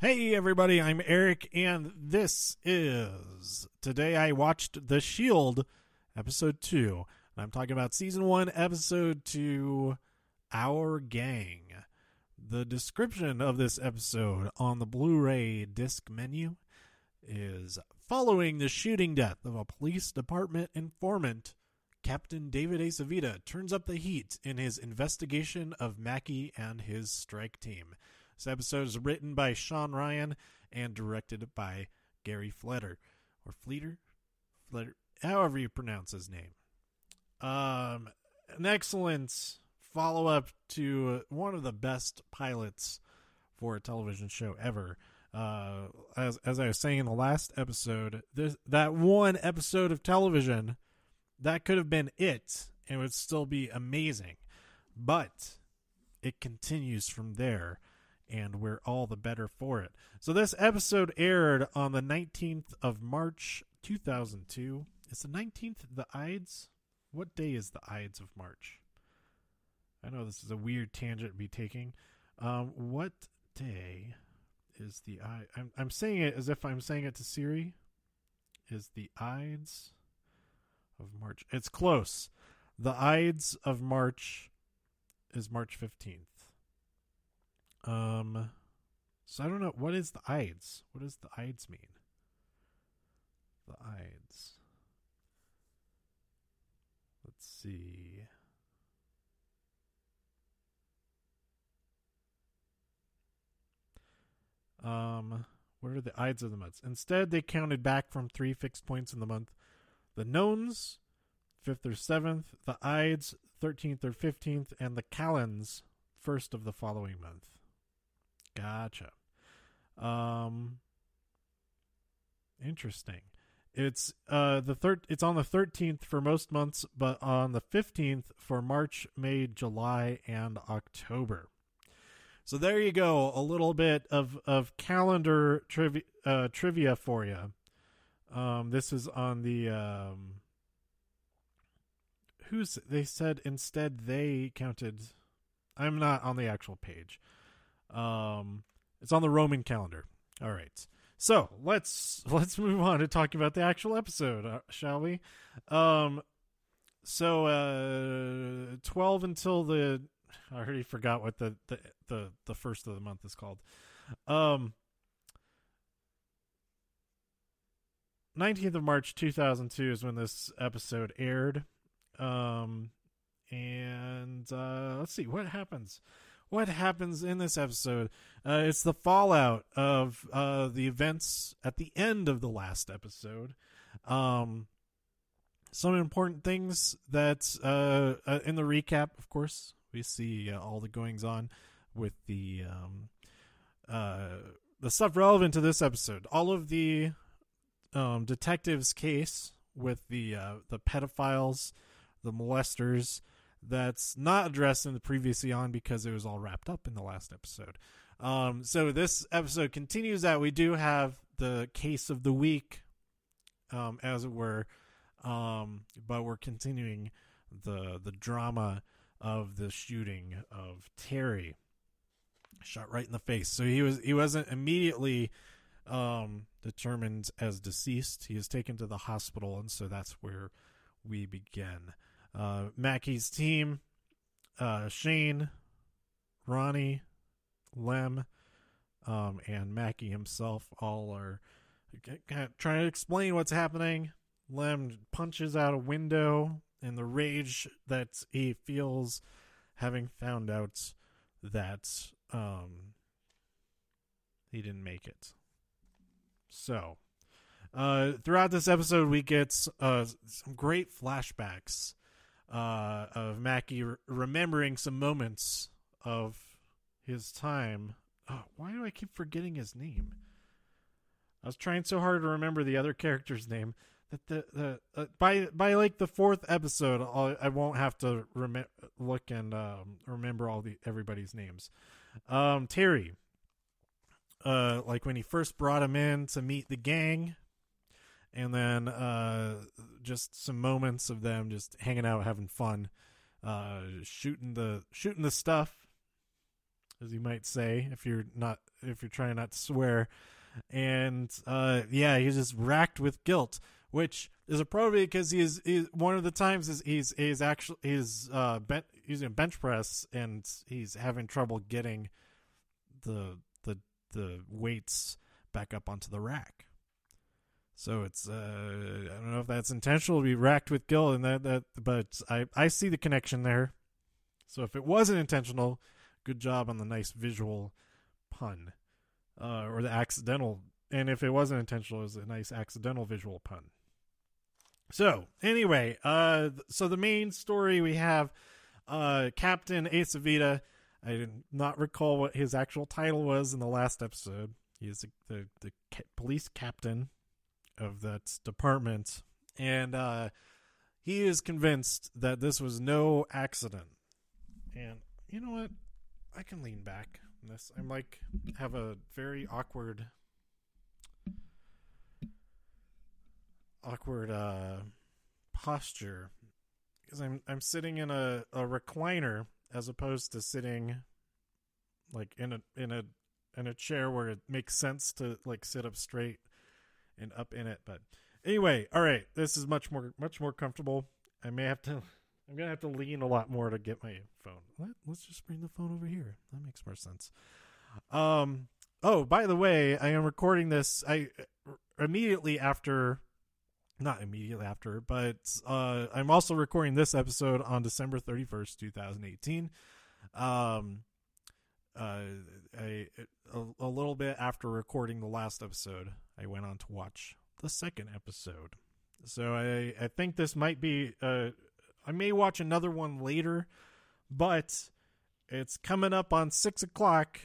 Hey everybody, I'm Eric and this is Today I watched The Shield episode 2. And I'm talking about season 1 episode 2 Our Gang. The description of this episode on the Blu-ray disc menu is following the shooting death of a police department informant Captain David Aceveda turns up the heat in his investigation of Mackey and his strike team. This episode is written by Shawn Ryan and directed by Gary Fletter or Fleeter, Fletter, however you pronounce his name. Um, an excellent follow up to one of the best pilots for a television show ever. Uh, as as I was saying in the last episode, this that one episode of television that could have been it, and would still be amazing, but it continues from there and we're all the better for it. So this episode aired on the 19th of March 2002. Is the 19th the Ides? What day is the Ides of March? I know this is a weird tangent to be taking. Um, what day is the I? I'm I'm saying it as if I'm saying it to Siri. Is the Ides of March? It's close. The Ides of March is March 15th. Um, so I don't know what is the Ides. What does the Ides mean? The Ides. Let's see. Um, what are the Ides of the months? Instead, they counted back from three fixed points in the month. The Nones, 5th or 7th, the Ides, 13th or 15th, and the Calends, 1st of the following month. Gotcha. Um, interesting. It's uh the third. It's on the thirteenth for most months, but on the fifteenth for March, May, July, and October. So there you go. A little bit of of calendar trivia uh, trivia for you. Um, this is on the um. Who's they said instead they counted. I'm not on the actual page. Um, it's on the Roman calendar. All right. So let's let's move on to talking about the actual episode, uh, shall we? Um, so uh, twelve until the I already forgot what the, the the the first of the month is called. Um, nineteenth of March two thousand two is when this episode aired. Um, and uh, let's see what happens what happens in this episode. Uh, it's the fallout of uh, the events at the end of the last episode. Um, some important things that uh, uh in the recap, of course, we see uh, all the goings on with the um, uh, the stuff relevant to this episode. All of the um, detectives' case with the the pedophiles, the molesters that's not addressed in the previous eon because it was all wrapped up in the last episode. Um, so this episode continues that we do have the case of the week, um, as it were, um, but we're continuing the the drama of the shooting of Terry, shot right in the face. So he was he wasn't immediately um, determined as deceased. He is taken to the hospital, and so that's where we begin uh, Mackey's team, uh, Shane, Ronnie, Lem, um, and Mackey himself all are trying to explain what's happening. Lem punches out a window in the rage that he feels having found out that um, he didn't make it. So, uh, throughout this episode, we get uh, some great flashbacks uh, of Mackey re- remembering some moments of his time. Oh, why do I keep forgetting his name? I was trying so hard to remember the other character's name that the the uh, by by like the fourth episode I'll, I will not have to rem- look and um, remember all the everybody's names. Um, Terry, uh, like when he first brought him in to meet the gang, and then uh, just some moments of them just hanging out, having fun, uh, shooting the shooting the stuff, as you might say, if you're not if you're trying not to swear. And uh, yeah, he's just racked with guilt, which is appropriate because he is, he, one of the times is he's he's actually he's uh ben, using a bench press and he's having trouble getting the the the weights back up onto the rack. So it's uh, I don't know if that's intentional to be racked with guilt and that that but I I see the connection there. So if it wasn't intentional, good job on the nice visual pun. Uh, or the accidental and if it wasn't intentional, it was a nice accidental visual pun. So anyway, uh so the main story we have uh Captain Aceveda. I did not recall what his actual title was in the last episode. He is the the, the police captain of that department, and uh, he is convinced that this was no accident. And you know what? I can lean back on this. I'm like have a very awkward, awkward uh, posture because I'm I'm sitting in a, a recliner as opposed to sitting like in a in a in a chair where it makes sense to like sit up straight and up in it. But anyway, all right, this is much more much more comfortable. I may have to. I'm gonna have to lean a lot more to get my phone. Let, let's just bring the phone over here. That makes more sense. Um. Oh, by the way, I am recording this. I immediately after, not immediately after, but uh, I'm also recording this episode on December 31st, 2018. Um. Uh, a, a, a little bit after recording the last episode, I went on to watch the second episode. So I I think this might be uh I may watch another one later, but it's coming up on six o'clock,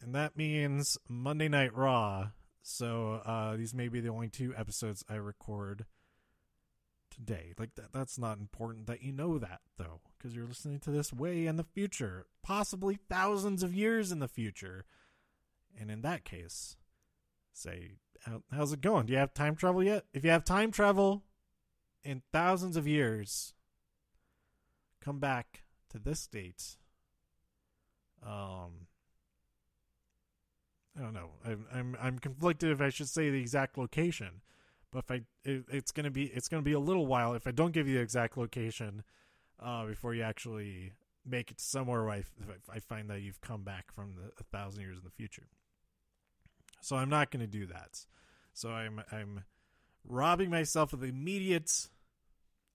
and that means Monday Night Raw. So uh these may be the only two episodes I record today. Like that that's not important that you know that though, because you're listening to this way in the future, possibly thousands of years in the future. And in that case, say how, how's it going? Do you have time travel yet? If you have time travel in thousands of years, come back to this date. Um, I don't know. I'm I'm I'm conflicted if I should say the exact location, but if I it, it's gonna be it's gonna be a little while if I don't give you the exact location, uh, before you actually make it somewhere where I, I find that you've come back from the, a thousand years in the future. So I'm not going to do that. So I'm I'm robbing myself of the immediate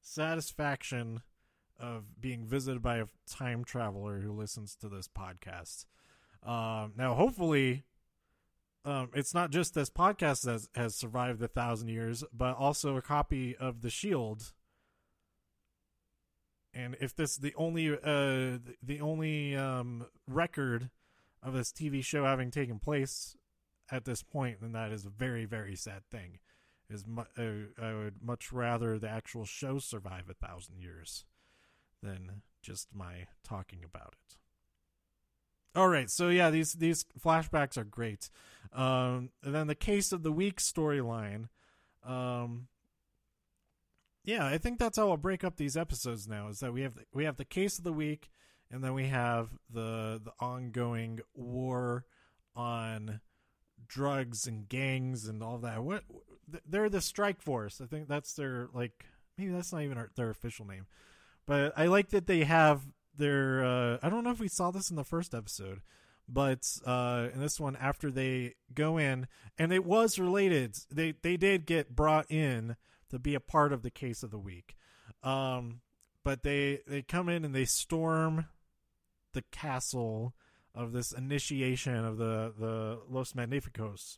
satisfaction of being visited by a time traveler who listens to this podcast. Um, now, hopefully, um, it's not just this podcast that has survived the thousand years, but also a copy of the Shield. And if this is the only uh, the only um, record of this TV show having taken place at this point, then that is a very, very sad thing. Is mu- uh, I would much rather the actual show survive a thousand years than just my talking about it. All right, so yeah, these these flashbacks are great. Um, and then the case of the week storyline. Um, yeah, I think that's how I'll break up these episodes now. Is that we have the, we have the case of the week, and then we have the the ongoing war on drugs and gangs and all that. What they're the strike force. I think that's their like maybe that's not even their official name. But I like that they have their uh I don't know if we saw this in the first episode, but uh in this one after they go in and it was related. They they did get brought in to be a part of the case of the week. Um but they they come in and they storm the castle of this initiation of the the Los Magnificos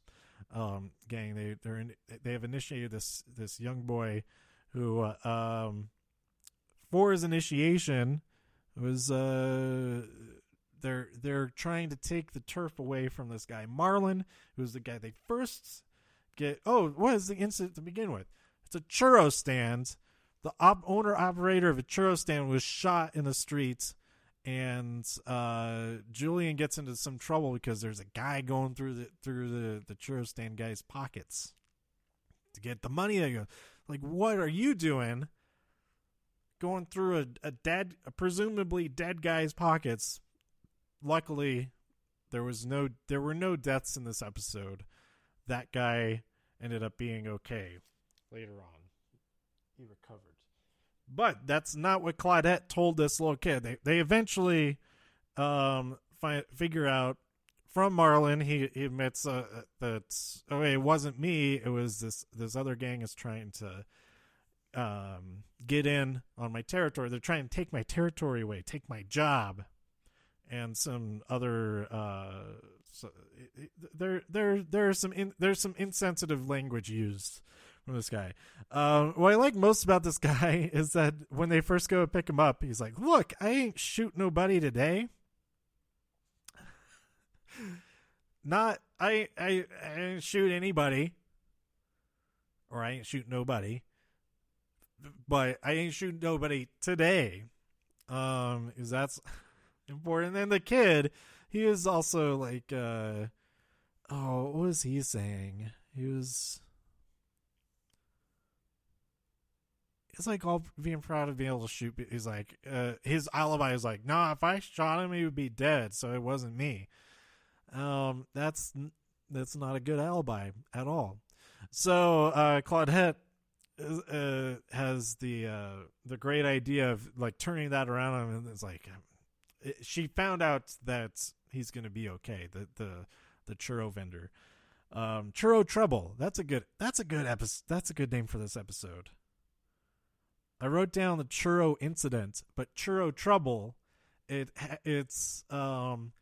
um, gang. They they're in, they have initiated this this young boy who uh, um, for his initiation was uh they're they're trying to take the turf away from this guy Marlon, who's the guy they first get. Oh, what is the incident to begin with? It's a churro stand. The op- owner operator of a churro stand was shot in the streets and uh, Julian gets into some trouble because there's a guy going through the through the the churro stand guy's pockets to get the money. They go, like, what are you doing? Going through a, a dead, a presumably dead guy's pockets. Luckily, There was no there were no deaths in this episode. That guy ended up being okay later on. He recovered. But that's not what Claudette told this little kid. They they eventually um find figure out from Marlon. he, he admits uh, that oh it wasn't me it was this this other gang is trying to um get in on my territory they're trying to take my territory away take my job and some other uh so, there there there's some in, there's some insensitive language used from this guy. Um, what I like most about this guy is that when they first go pick him up, he's like, "Look, I ain't shoot nobody today. Not I I I shoot anybody, or I ain't shoot nobody, but I ain't shoot nobody today. Um, is that's important? And the kid, he is also like, uh, oh, what was he saying? He was He's like all being proud of being able to shoot. He's like, uh, his alibi is like, nah, if I shot him, he would be dead. So it wasn't me. Um, that's that's not a good alibi at all. So uh, Claudette uh, has the uh, the great idea of like turning that around and it's like it, she found out that he's going to be okay. The the the churro vendor, um, churro trouble. That's a good. That's a good episode. That's a good name for this episode. I wrote down the churro incident, but churro trouble, it it's um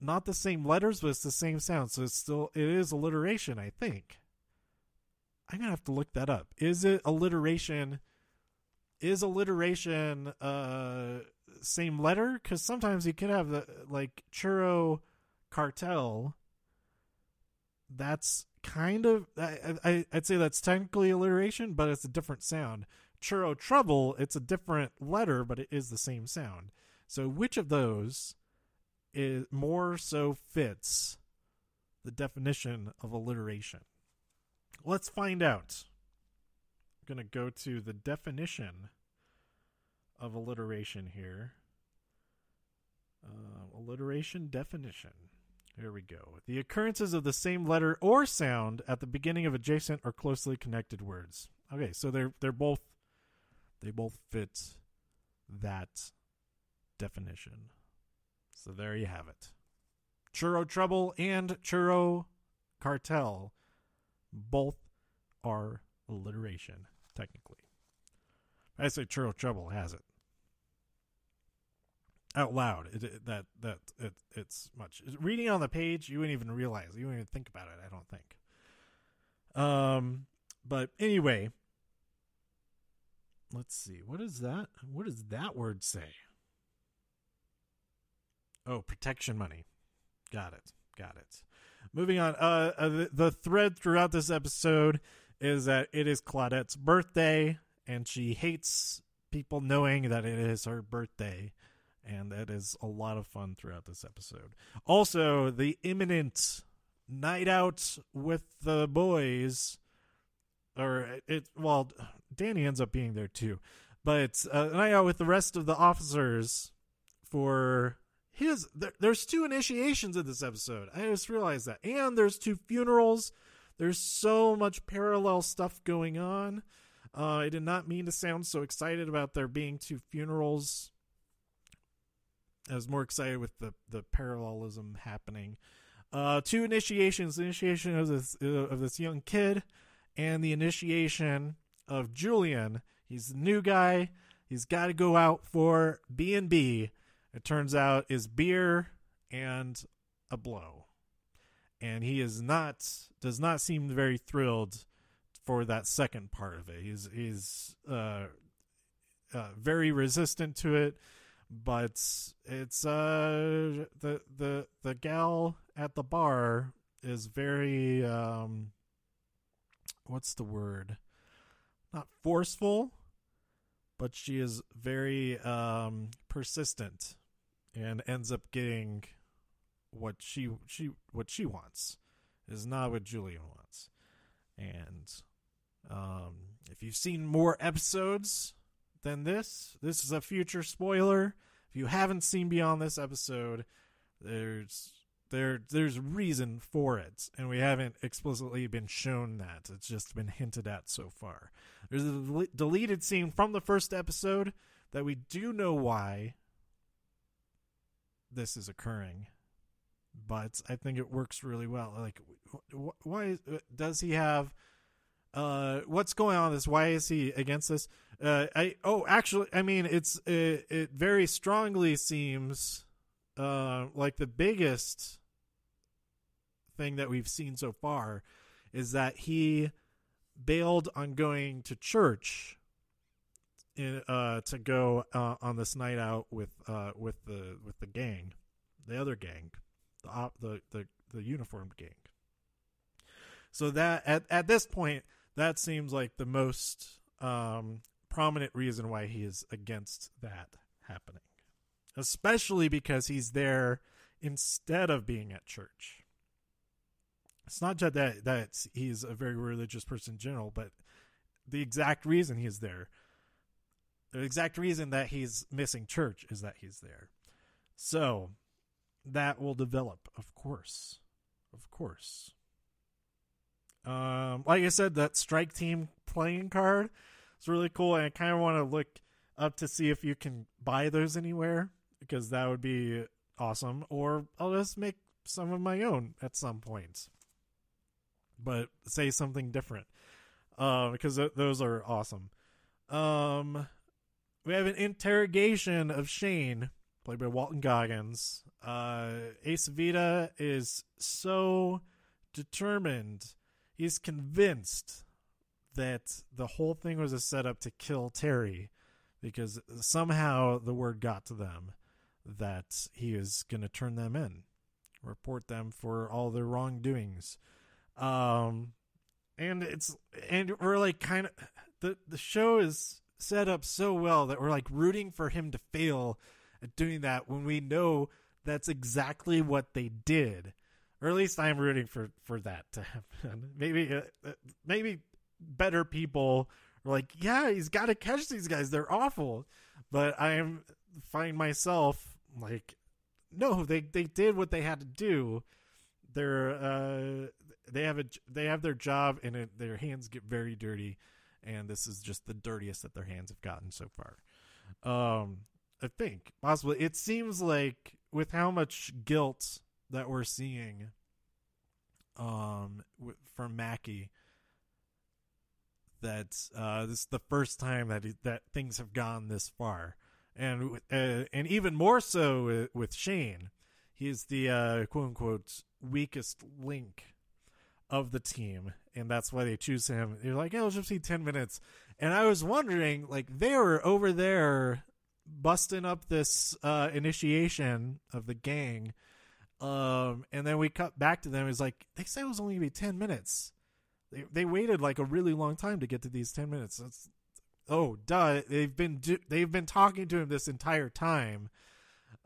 not the same letters, but it's the same sound, so it's still it is alliteration. I think. I'm gonna have to look that up. Is it alliteration? Is alliteration uh same letter? Because sometimes you could have the like churro cartel. That's kind of I, I I'd say that's technically alliteration, but it's a different sound churro trouble, it's a different letter, but it is the same sound. So which of those is more so fits the definition of alliteration? Let's find out. I'm going to go to the definition of alliteration here. Uh, alliteration definition. Here we go. The occurrences of the same letter or sound at the beginning of adjacent or closely connected words. Okay, so they're they're both they both fit that definition. So there you have it. Churro Trouble and Churro Cartel both are alliteration, technically. I say Churro Trouble has it. Out loud, it, it, that that it, it's much reading on the page. You wouldn't even realize. You wouldn't even think about it. I don't think. Um, but anyway, let's see. What is that? What does that word say? Oh, protection money. Got it. Got it. Moving on. Uh, uh the, the thread throughout this episode is that it is Claudette's birthday, and she hates people knowing that it is her birthday. And that is a lot of fun throughout this episode. Also, the imminent night out with the boys, or it, well, Danny ends up being there too. But uh, a night out with the rest of the officers for his. There, there's two initiations in this episode. I just realized that, and there's two funerals. There's so much parallel stuff going on. Uh, I did not mean to sound so excited about there being two funerals. I was more excited with the the parallelism happening. Uh, two initiations: the initiation of this uh, of this young kid, and the initiation of Julian. He's the new guy. He's got to go out for B and B. It turns out is beer and a blow, and he is not does not seem very thrilled for that second part of it. He's he's uh, uh, very resistant to it, but it's uh the the the gal at the bar is very um what's the word not forceful, but she is very um, persistent and ends up getting what she she what she wants is not what Julian wants. And um, if you've seen more episodes than this, this is a future spoiler. If you haven't seen beyond this episode, There's there there's reason for it, and we haven't explicitly been shown that. It's just been hinted at so far. There's a del- deleted scene from the first episode that we do know why this is occurring, but I think it works really well. Like, wh- wh- why is, uh, does he have? Uh, what's going on? This why is he against this? Uh, I oh actually, I mean it's it, it very strongly seems uh like the biggest thing that we've seen so far is that he bailed on going to church in, uh, to go uh, on this night out with uh, with the with the gang, the other gang, the op- the the the uniformed gang. So that at at this point, that seems like the most um, prominent reason why he is against that happening, especially because he's there instead of being at church. It's not just that that he's a very religious person in general, but the exact reason he's there the exact reason that he's missing church is that he's there. So that will develop, of course. Of course. Um, like I said, that strike team playing card is really cool, and I kind of want to look up to see if you can buy those anywhere because that would be awesome. Or I'll just make some of my own at some point, but say something different uh, because th- those are awesome. Um, we have an interrogation of Shane, played by Walton Goggins. Uh, Aceveda is so determined. He's convinced that the whole thing was a setup to kill Terry because somehow the word got to them that he is going to turn them in, report them for all their wrongdoings. Um, and it's and we're like kind of the the show is set up so well that we're like rooting for him to fail at doing that when we know that's exactly what they did. Or at least i'm rooting for for that to happen. Maybe uh, maybe better people are like yeah he's got to catch these guys. They're awful. But i am find myself like no they they did what they had to do. They're uh they have a they have their job and it, their hands get very dirty. And this is just the dirtiest that their hands have gotten so far. Um, I think possibly it seems like with how much guilt that we're seeing, um, from Mackey, that uh, this is the first time that he, that things have gone this far, and uh, and even more so with, Shane, he's the uh, quote unquote weakest link of the team, and that's why they choose him. They're like, "Oh, it'll just be ten minutes," and I was wondering, like, they were over there busting up this uh, initiation of the gang, um, and then we cut back to them. It's like they said it was only gonna be ten minutes. They they waited like a really long time to get to these ten minutes. Oh, duh! They've been do- they've been talking to him this entire time.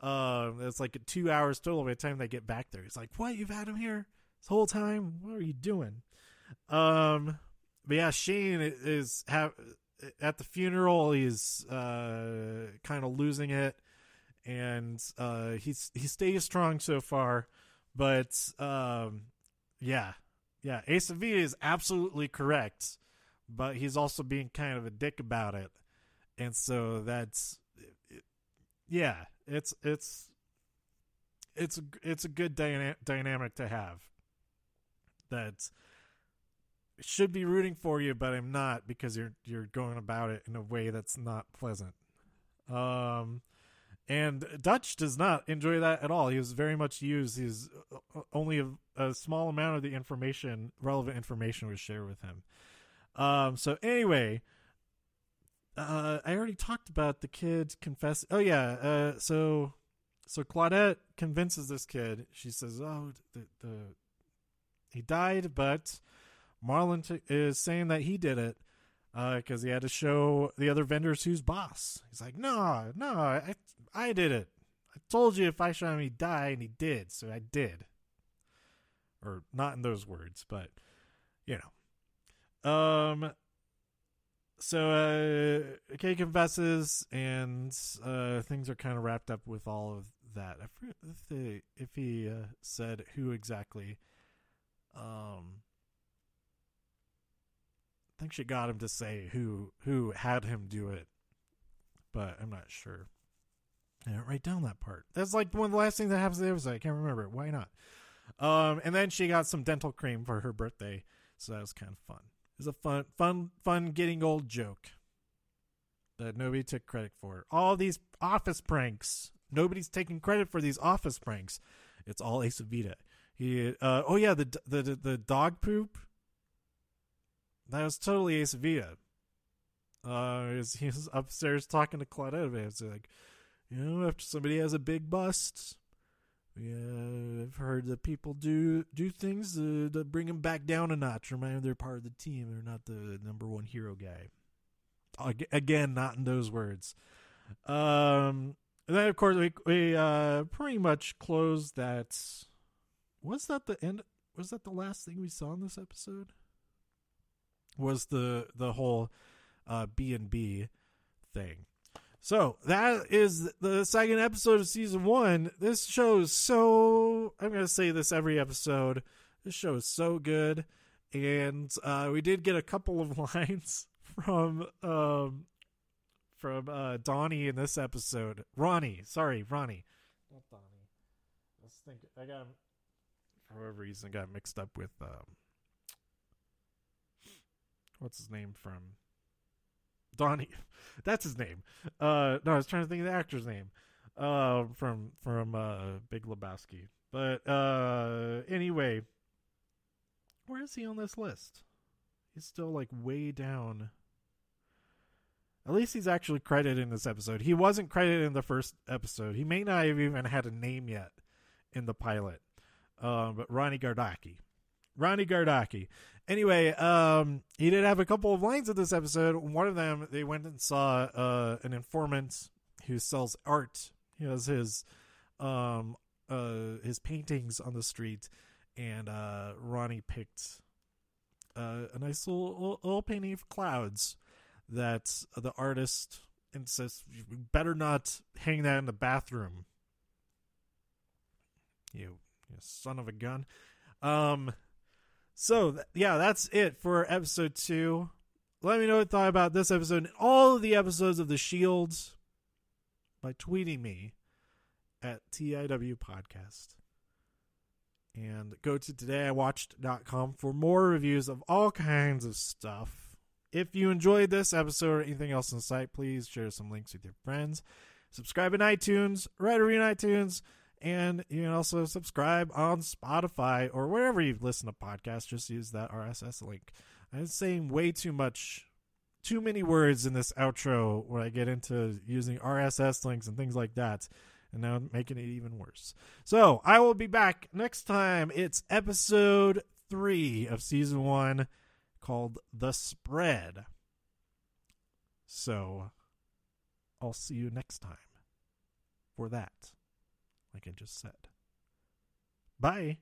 Um, it's like two hours total by the time they get back there. he's like, what? You've had him here? this whole time? What are you doing? Um, but yeah, Shane is have at the funeral. He's uh kind of losing it, and uh he's he stays strong so far, but um, yeah, yeah, Ace of V is absolutely correct, but he's also being kind of a dick about it, and so that's yeah, it's it's it's it's a good dyna- dynamic to have that should be rooting for you, but I'm not because you're you're going about it in a way that's not pleasant. Um, and Dutch does not enjoy that at all. He was very much used. He's only a, a small amount of the information, relevant information, was shared with him. Um, so anyway, uh, I already talked about the kid confess. Oh yeah, uh, so so Claudette convinces this kid. She says, "Oh, the the he died, but Marlon t- is saying that he did it because uh, he had to show the other vendors who's boss. He's like, no, no, I, I did it. I told you if I show him he'd die, and he did, so I did. Or not in those words, but you know. Um. So uh, Kay confesses, and uh, things are kind of wrapped up with all of that. I forget if, they, if he uh, said who exactly. Um, I think she got him to say who who had him do it, but I'm not sure. I didn't write down that part. That's like one of the last things that happens in the episode. I can't remember. Why not? Um, and then she got some dental cream for her birthday, so that was kind of fun. Was a fun, fun, fun getting old joke that nobody took credit for. All these office pranks, nobody's taking credit for these office pranks. It's all Aceveda. He, uh, oh yeah, the the the dog poop. That was totally Aceveda. Uh, he was upstairs talking to Claudette. It's like, you know, after somebody has a big bust, yeah, I've heard that people do do things to, to bring them back down a notch. Remind them they're part of the team. They're not the number one hero guy. Again, not in those words. Um, and then of course we we uh pretty much closed that. Was that the end? Was that the last thing we saw in this episode? Was the the whole uh B and B thing? So that is the second episode of season one. This show is so. I'm to say this every episode. This show is so good, and uh, we did get a couple of lines from um, from uh, Donnie in this episode. Ronnie, sorry, Ronnie, not Donnie. Let's think. I got for whatever reason got mixed up with um, what's his name from Donnie. That's his name. Uh, no, I was trying to think of the actor's name. Uh, from from uh, Big Lebowski. But uh, anyway, where is he on this list? He's still like way down. At least he's actually credited in this episode. He wasn't credited in the first episode. He may not have even had a name yet in the pilot. Uh, but Ronnie Gardocki. Ronnie Gardocki. Anyway, um, he did have a couple of lines in this episode. One of them, they went and saw uh, an informant who sells art. He has his um, uh, his paintings on the street, and uh, Ronnie picked uh, a nice little, little painting of clouds that the artist insists you better not hang that in the bathroom. You, you son of a gun. Um, so th- yeah, that's it for episode two. Let me know what you thought about this episode and all of the episodes of The Shields by tweeting me at TIW Podcast. And go to todayiwatched.com for more reviews of all kinds of stuff. If you enjoyed this episode or anything else on the site, please share some links with your friends. Subscribe in iTunes, write a review in iTunes and you can also subscribe on Spotify or wherever you listen to podcasts. Just use that RSS link. I'm saying way too much, too many words in this outro when I get into using RSS links and things like that. And now I'm making it even worse. So I will be back next time. It's episode three of season one called The Spread. So I'll see you next time for that like I just said. Bye.